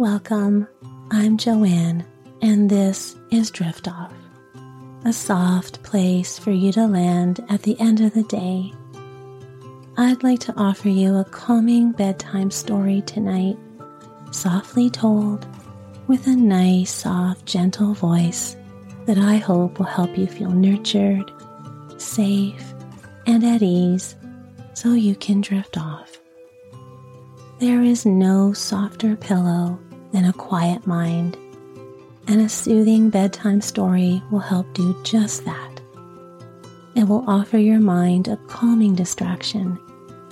Welcome. I'm Joanne, and this is Drift Off, a soft place for you to land at the end of the day. I'd like to offer you a calming bedtime story tonight, softly told with a nice, soft, gentle voice that I hope will help you feel nurtured, safe, and at ease so you can drift off. There is no softer pillow than a quiet mind, and a soothing bedtime story will help do just that. It will offer your mind a calming distraction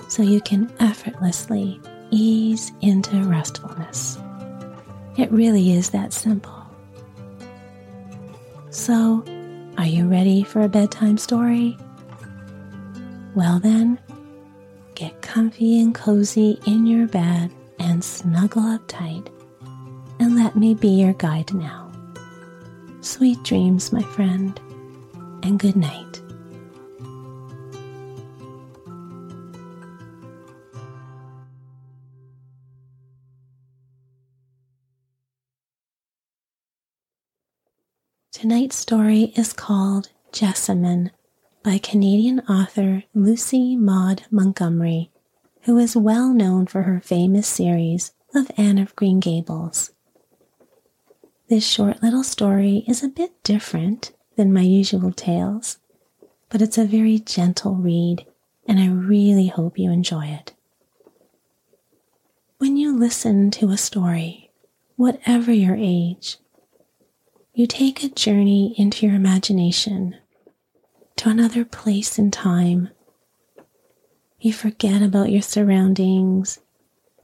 so you can effortlessly ease into restfulness. It really is that simple. So, are you ready for a bedtime story? Well, then, get comfy and cozy in your bed and snuggle up tight and let me be your guide now. Sweet dreams, my friend, and good night. Tonight's story is called Jessamine by Canadian author Lucy Maud Montgomery, who is well known for her famous series of Anne of Green Gables. This short little story is a bit different than my usual tales, but it's a very gentle read, and I really hope you enjoy it. When you listen to a story, whatever your age, you take a journey into your imagination to another place in time. You forget about your surroundings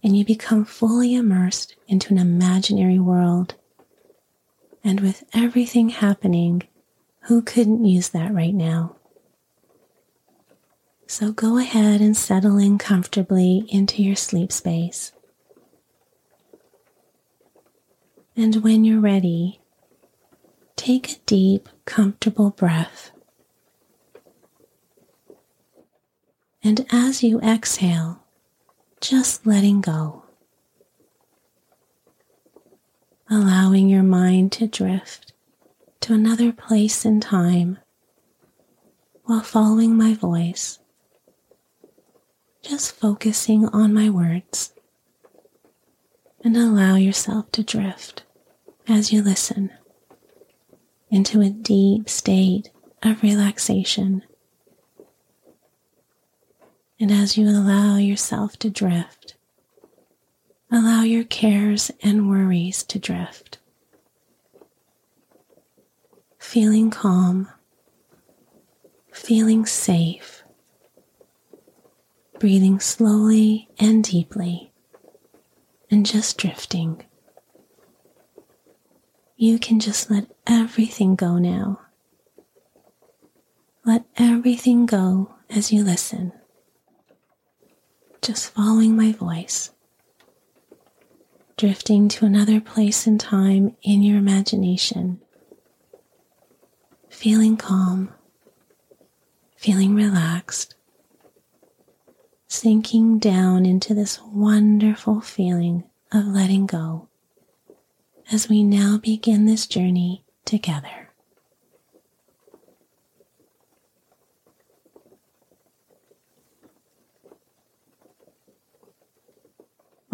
and you become fully immersed into an imaginary world and with everything happening, who couldn't use that right now? So go ahead and settle in comfortably into your sleep space. And when you're ready, take a deep, comfortable breath. And as you exhale, just letting go allowing your mind to drift to another place in time while following my voice, just focusing on my words, and allow yourself to drift as you listen into a deep state of relaxation. And as you allow yourself to drift, Allow your cares and worries to drift. Feeling calm, feeling safe, breathing slowly and deeply, and just drifting. You can just let everything go now. Let everything go as you listen, just following my voice drifting to another place in time in your imagination, feeling calm, feeling relaxed, sinking down into this wonderful feeling of letting go as we now begin this journey together.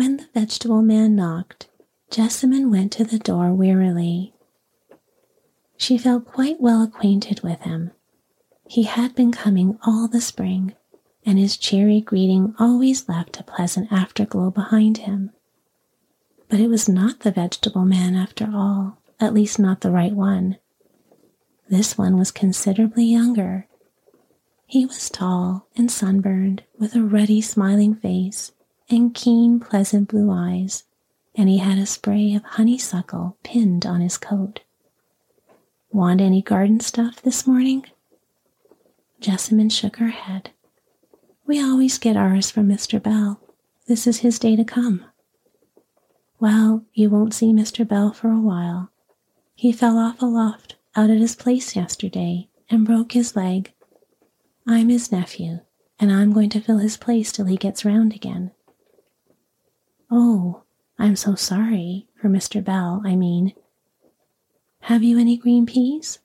When the vegetable man knocked, Jessamine went to the door wearily. She felt quite well acquainted with him. He had been coming all the spring, and his cheery greeting always left a pleasant afterglow behind him. But it was not the vegetable man after all, at least not the right one. This one was considerably younger. He was tall and sunburned, with a ruddy, smiling face and keen, pleasant blue eyes, and he had a spray of honeysuckle pinned on his coat. Want any garden stuff this morning? Jessamine shook her head. We always get ours from Mr. Bell. This is his day to come. Well, you won't see Mr. Bell for a while. He fell off a loft out at his place yesterday and broke his leg. I'm his nephew, and I'm going to fill his place till he gets round again. Oh, I'm so sorry. for Mr. Bell, I mean. Have you any green peas?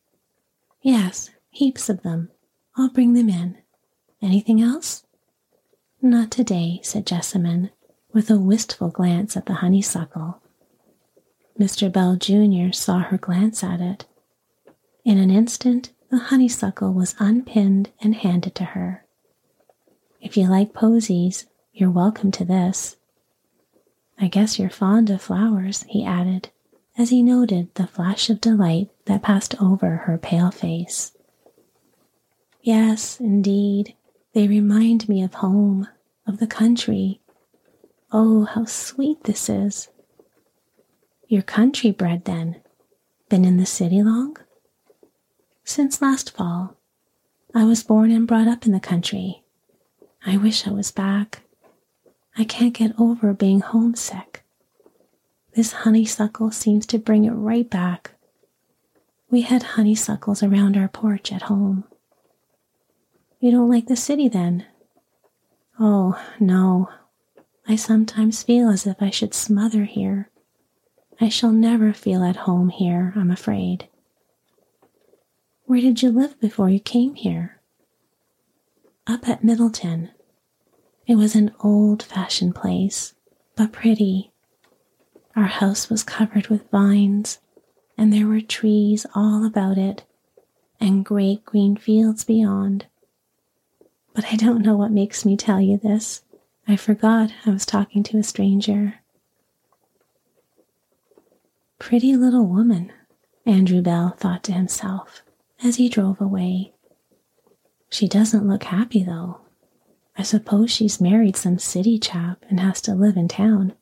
Yes, heaps of them. I'll bring them in. Anything else? Not today, said Jessamine, with a wistful glance at the honeysuckle. Mr. Bell Jr. saw her glance at it. In an instant, the honeysuckle was unpinned and handed to her. If you like posies, you're welcome to this. I guess you're fond of flowers, he added, as he noted the flash of delight that passed over her pale face. Yes, indeed, they remind me of home, of the country. Oh, how sweet this is! You're country bred then? Been in the city long? Since last fall. I was born and brought up in the country. I wish I was back. I can't get over being homesick. This honeysuckle seems to bring it right back. We had honeysuckles around our porch at home. You don't like the city then? Oh, no. I sometimes feel as if I should smother here. I shall never feel at home here, I'm afraid. Where did you live before you came here? Up at Middleton. It was an old fashioned place, but pretty. Our house was covered with vines, and there were trees all about it, and great green fields beyond. But I don't know what makes me tell you this. I forgot I was talking to a stranger. Pretty little woman, Andrew Bell thought to himself as he drove away. She doesn't look happy, though. I suppose she's married some city chap and has to live in town.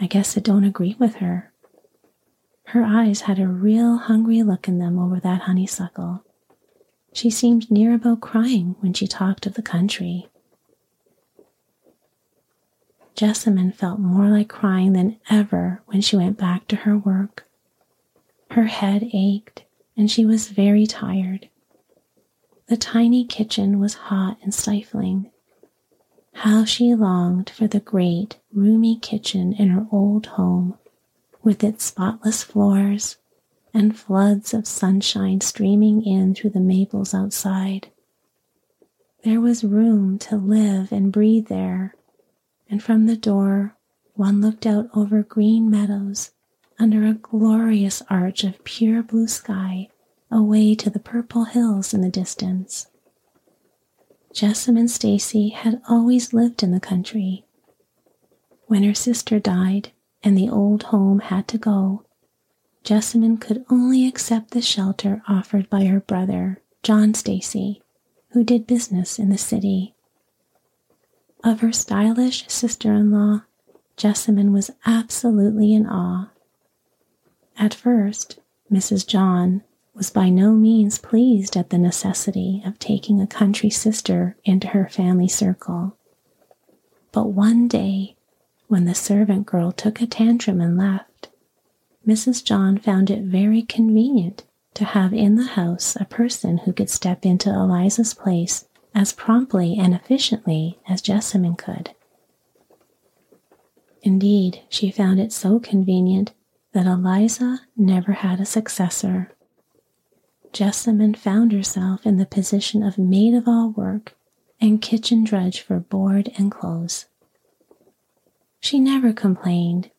I guess it don't agree with her. Her eyes had a real hungry look in them over that honeysuckle. She seemed near about crying when she talked of the country. Jessamine felt more like crying than ever when she went back to her work. Her head ached and she was very tired. The tiny kitchen was hot and stifling. How she longed for the great, roomy kitchen in her old home, with its spotless floors and floods of sunshine streaming in through the maples outside. There was room to live and breathe there and from the door one looked out over green meadows under a glorious arch of pure blue sky away to the purple hills in the distance. Jessamine Stacy had always lived in the country. When her sister died and the old home had to go, Jessamine could only accept the shelter offered by her brother, John Stacy, who did business in the city. Of her stylish sister in law, Jessamine was absolutely in awe. At first, Mrs. John was by no means pleased at the necessity of taking a country sister into her family circle. But one day, when the servant girl took a tantrum and left, Mrs. John found it very convenient to have in the house a person who could step into Eliza's place as promptly and efficiently as Jessamine could. Indeed, she found it so convenient that Eliza never had a successor. Jessamine found herself in the position of maid of all work and kitchen drudge for board and clothes. She never complained,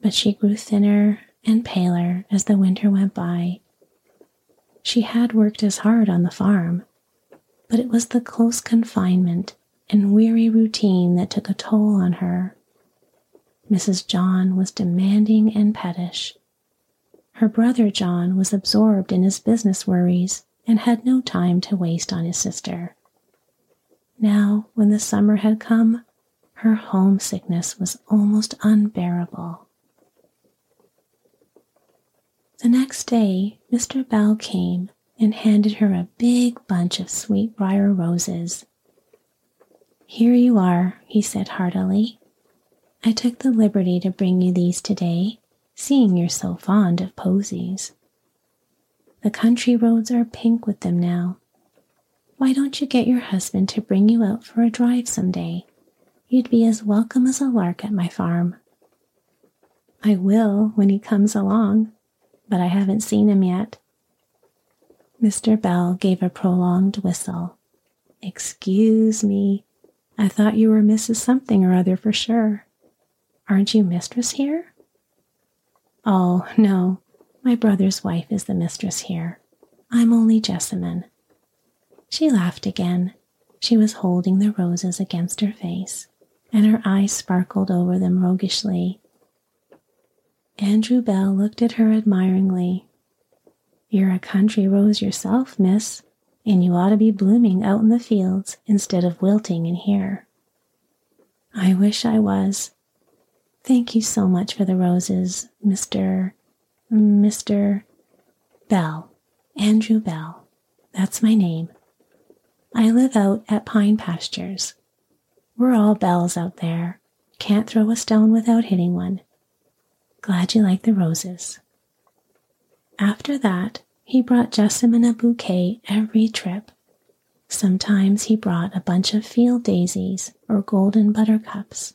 but she grew thinner and paler as the winter went by. She had worked as hard on the farm, but it was the close confinement and weary routine that took a toll on her. Mrs. John was demanding and pettish. Her brother John was absorbed in his business worries and had no time to waste on his sister. Now, when the summer had come, her homesickness was almost unbearable. The next day, Mr. Bell came and handed her a big bunch of sweetbrier roses. Here you are, he said heartily. I took the liberty to bring you these today, seeing you're so fond of posies. The country roads are pink with them now. Why don't you get your husband to bring you out for a drive some day? You'd be as welcome as a lark at my farm. I will when he comes along, but I haven't seen him yet. Mr. Bell gave a prolonged whistle. Excuse me. I thought you were Mrs. Something or other for sure. Aren't you mistress here? Oh, no. My brother's wife is the mistress here. I'm only Jessamine. She laughed again. She was holding the roses against her face, and her eyes sparkled over them roguishly. Andrew Bell looked at her admiringly. You're a country rose yourself, miss, and you ought to be blooming out in the fields instead of wilting in here. I wish I was. Thank you so much for the roses, Mr. Mr. Bell. Andrew Bell. That's my name. I live out at Pine Pastures. We're all bells out there. Can't throw a stone without hitting one. Glad you like the roses. After that, he brought Jessamine a bouquet every trip. Sometimes he brought a bunch of field daisies or golden buttercups.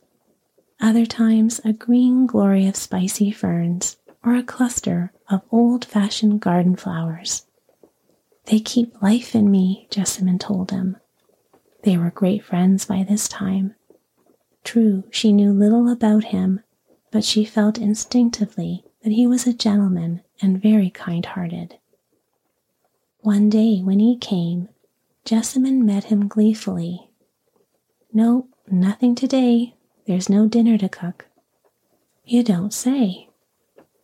Other times, a green glory of spicy ferns or a cluster of old fashioned garden flowers. They keep life in me, Jessamine told him. They were great friends by this time. True, she knew little about him, but she felt instinctively that he was a gentleman and very kind hearted. One day when he came, Jessamine met him gleefully. No, nothing today. There's no dinner to cook. You don't say.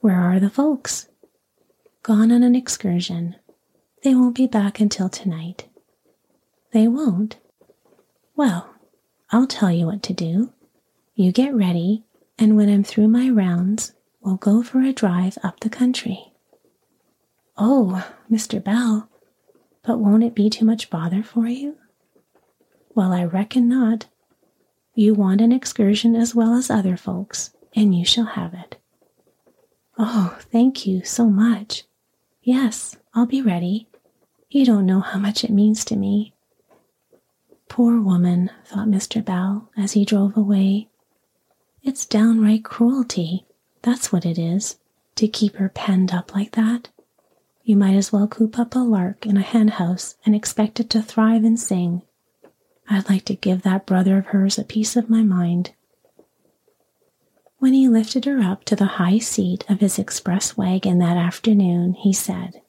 Where are the folks? Gone on an excursion. They won't be back until tonight. They won't? Well, I'll tell you what to do. You get ready, and when I'm through my rounds, we'll go for a drive up the country. Oh, Mr. Bell, but won't it be too much bother for you? Well, I reckon not. You want an excursion as well as other folks, and you shall have it. Oh, thank you so much. Yes, I'll be ready. You don't know how much it means to me. Poor woman, thought Mr. Bell as he drove away. It's downright cruelty, that's what it is, to keep her penned up like that. You might as well coop up a lark in a hen house and expect it to thrive and sing. I'd like to give that brother of hers a piece of my mind. When he lifted her up to the high seat of his express wagon that afternoon, he said,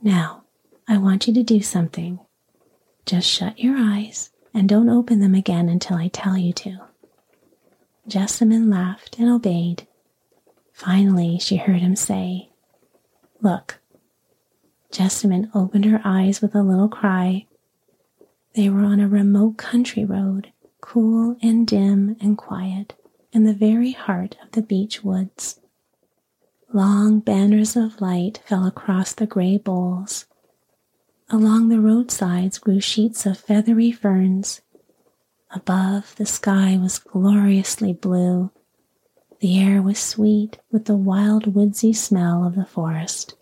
Now, I want you to do something. Just shut your eyes and don't open them again until I tell you to. Jessamine laughed and obeyed. Finally, she heard him say, Look, Jessamine opened her eyes with a little cry. They were on a remote country road, cool and dim and quiet, in the very heart of the beech woods. Long banners of light fell across the gray boles. Along the roadsides grew sheets of feathery ferns. Above, the sky was gloriously blue. The air was sweet with the wild woodsy smell of the forest.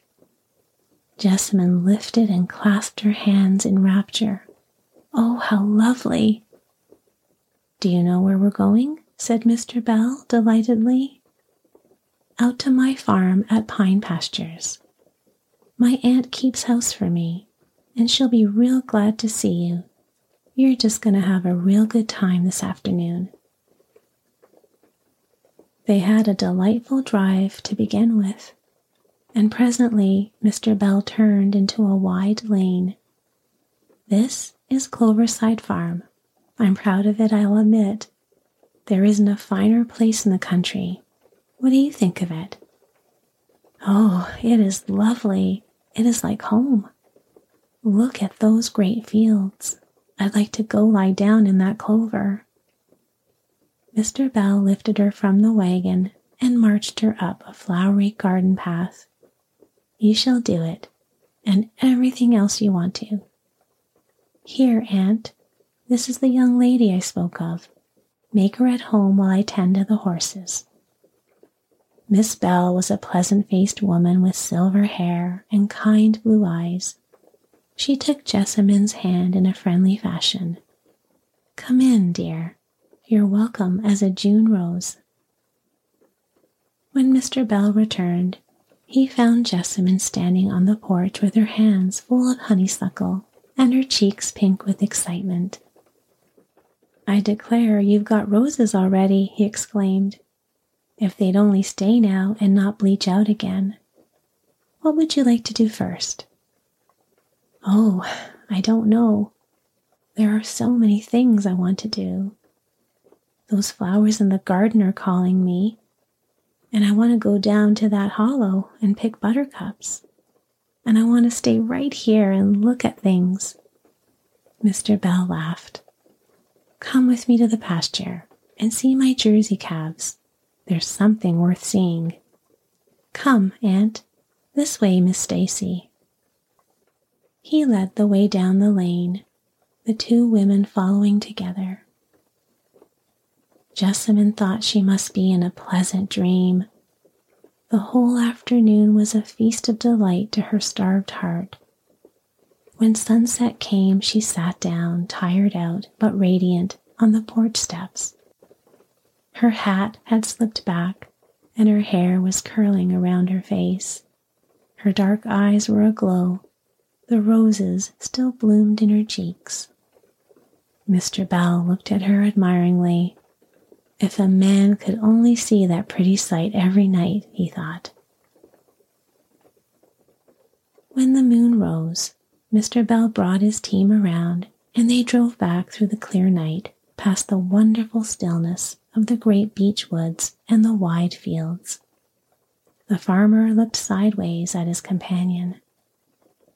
Jessamine lifted and clasped her hands in rapture. Oh, how lovely! Do you know where we're going? said Mr. Bell delightedly. Out to my farm at Pine Pastures. My aunt keeps house for me, and she'll be real glad to see you. You're just going to have a real good time this afternoon. They had a delightful drive to begin with and presently Mr. Bell turned into a wide lane. This is Cloverside Farm. I'm proud of it, I'll admit. There isn't a finer place in the country. What do you think of it? Oh, it is lovely. It is like home. Look at those great fields. I'd like to go lie down in that clover. Mr. Bell lifted her from the wagon and marched her up a flowery garden path you shall do it, and everything else you want to. Here, Aunt, this is the young lady I spoke of. Make her at home while I tend to the horses. Miss Bell was a pleasant faced woman with silver hair and kind blue eyes. She took Jessamine's hand in a friendly fashion. Come in, dear. You're welcome as a June rose. When Mr. Bell returned, he found Jessamine standing on the porch with her hands full of honeysuckle and her cheeks pink with excitement. I declare you've got roses already, he exclaimed. If they'd only stay now and not bleach out again. What would you like to do first? Oh, I don't know. There are so many things I want to do. Those flowers in the garden are calling me, and I want to go down to that hollow and pick buttercups. And I want to stay right here and look at things. Mr. Bell laughed. Come with me to the pasture and see my Jersey calves. There's something worth seeing. Come, Aunt. This way, Miss Stacy. He led the way down the lane, the two women following together. Jessamine thought she must be in a pleasant dream. The whole afternoon was a feast of delight to her starved heart. When sunset came, she sat down, tired out but radiant, on the porch steps. Her hat had slipped back, and her hair was curling around her face. Her dark eyes were aglow. The roses still bloomed in her cheeks. Mr. Bell looked at her admiringly. If a man could only see that pretty sight every night, he thought. When the moon rose, Mr. Bell brought his team around and they drove back through the clear night past the wonderful stillness of the great beech woods and the wide fields. The farmer looked sideways at his companion.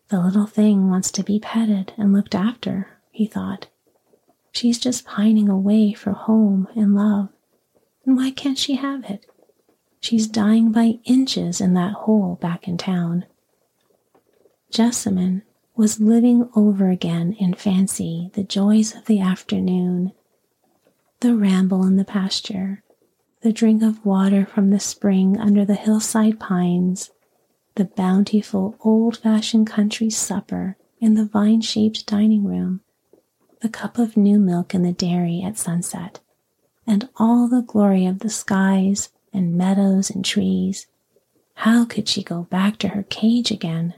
The little thing wants to be petted and looked after, he thought. She's just pining away for home and love. And why can't she have it? She's dying by inches in that hole back in town. Jessamine was living over again in fancy the joys of the afternoon, the ramble in the pasture, the drink of water from the spring under the hillside pines, the bountiful old fashioned country supper in the vine shaped dining room, the cup of new milk in the dairy at sunset, and all the glory of the skies and meadows and trees. How could she go back to her cage again?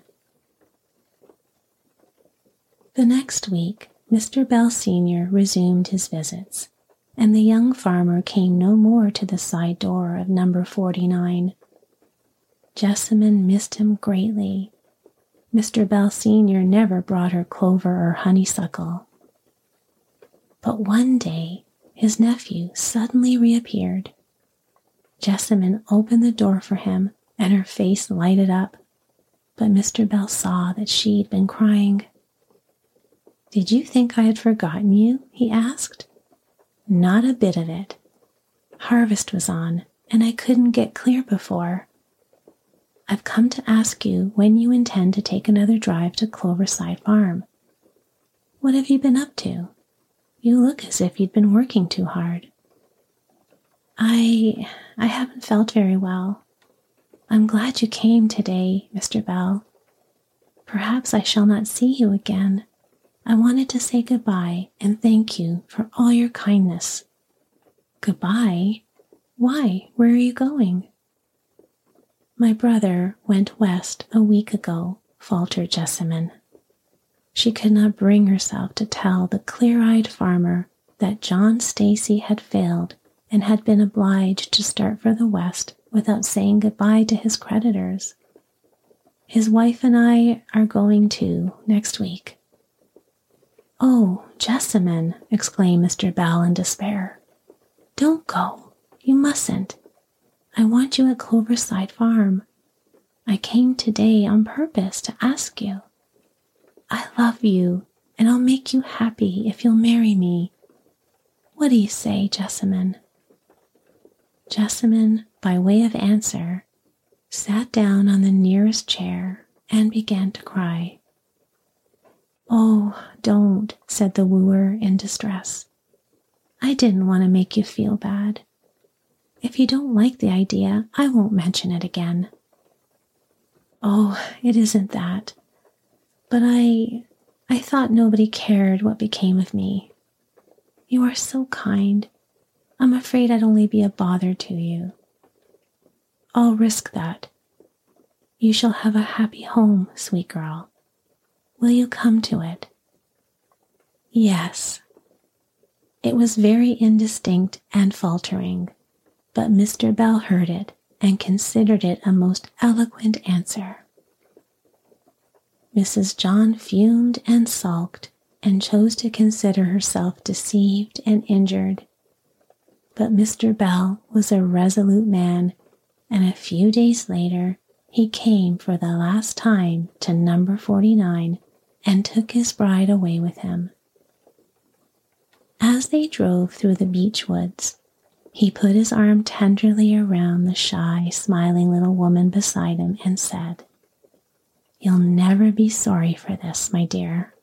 The next week, Mr. Bell Sr. resumed his visits, and the young farmer came no more to the side door of number 49. Jessamine missed him greatly. Mr. Bell Sr. never brought her clover or honeysuckle. But one day, his nephew suddenly reappeared. Jessamine opened the door for him, and her face lighted up, but Mr. Bell saw that she'd been crying. Did you think I had forgotten you? he asked. Not a bit of it. Harvest was on, and I couldn't get clear before. I've come to ask you when you intend to take another drive to Cloverside Farm. What have you been up to? You look as if you'd been working too hard. I I haven't felt very well. I'm glad you came today, Mr. Bell. Perhaps I shall not see you again. I wanted to say goodbye and thank you for all your kindness. Goodbye? Why? Where are you going? My brother went west a week ago, faltered Jessamine. She could not bring herself to tell the clear eyed farmer that John Stacy had failed and had been obliged to start for the West without saying goodbye to his creditors. His wife and I are going too next week. Oh, Jessamine, exclaimed Mr. Bell in despair. Don't go. You mustn't. I want you at Cloverside Farm. I came today on purpose to ask you. I love you, and I'll make you happy if you'll marry me. What do you say, Jessamine? Jessamine, by way of answer, sat down on the nearest chair and began to cry. Oh, don't, said the wooer in distress. I didn't want to make you feel bad. If you don't like the idea, I won't mention it again. Oh, it isn't that. But I. I thought nobody cared what became of me. You are so kind. I'm afraid I'd only be a bother to you. I'll risk that. You shall have a happy home, sweet girl. Will you come to it? Yes. It was very indistinct and faltering, but Mr. Bell heard it and considered it a most eloquent answer. Mrs. John fumed and sulked and chose to consider herself deceived and injured. But Mr. Bell was a resolute man, and a few days later he came for the last time to number 49 and took his bride away with him. As they drove through the beech woods, he put his arm tenderly around the shy, smiling little woman beside him and said, You'll never be sorry for this, my dear.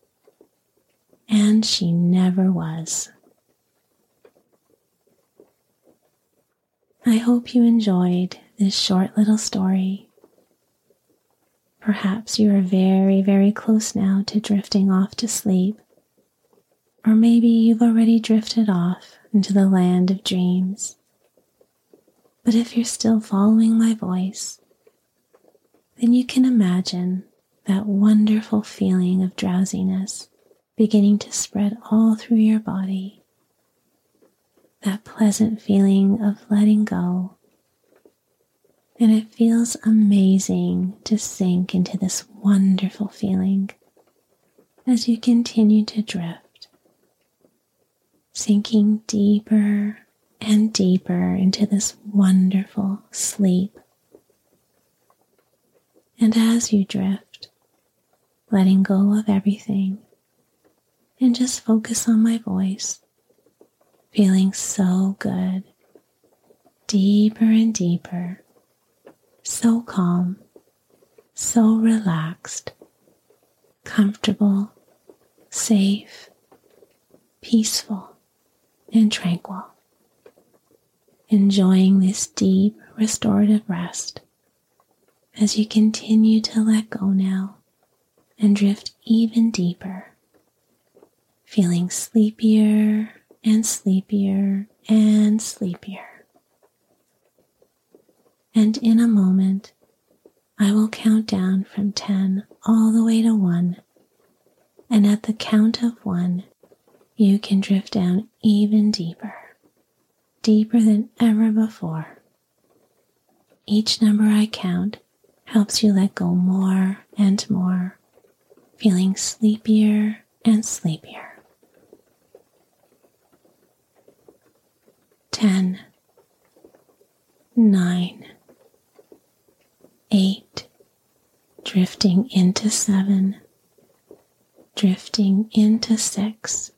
And she never was. I hope you enjoyed this short little story. Perhaps you are very, very close now to drifting off to sleep. Or maybe you've already drifted off into the land of dreams. But if you're still following my voice, then you can imagine that wonderful feeling of drowsiness beginning to spread all through your body. That pleasant feeling of letting go. And it feels amazing to sink into this wonderful feeling as you continue to drift, sinking deeper and deeper into this wonderful sleep. And as you drift, letting go of everything, and just focus on my voice, feeling so good, deeper and deeper, so calm, so relaxed, comfortable, safe, peaceful, and tranquil. Enjoying this deep restorative rest as you continue to let go now and drift even deeper, feeling sleepier and sleepier and sleepier. And in a moment, I will count down from 10 all the way to 1. And at the count of 1, you can drift down even deeper, deeper than ever before. Each number I count helps you let go more and more, feeling sleepier and sleepier. 10, 9, 8, drifting into 7, drifting into 6,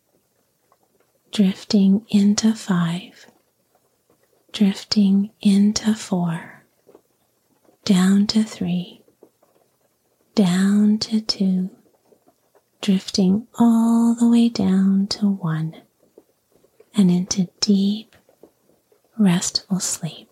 drifting into 5, drifting into 4 down to three, down to two, drifting all the way down to one. And into deep, restful sleep.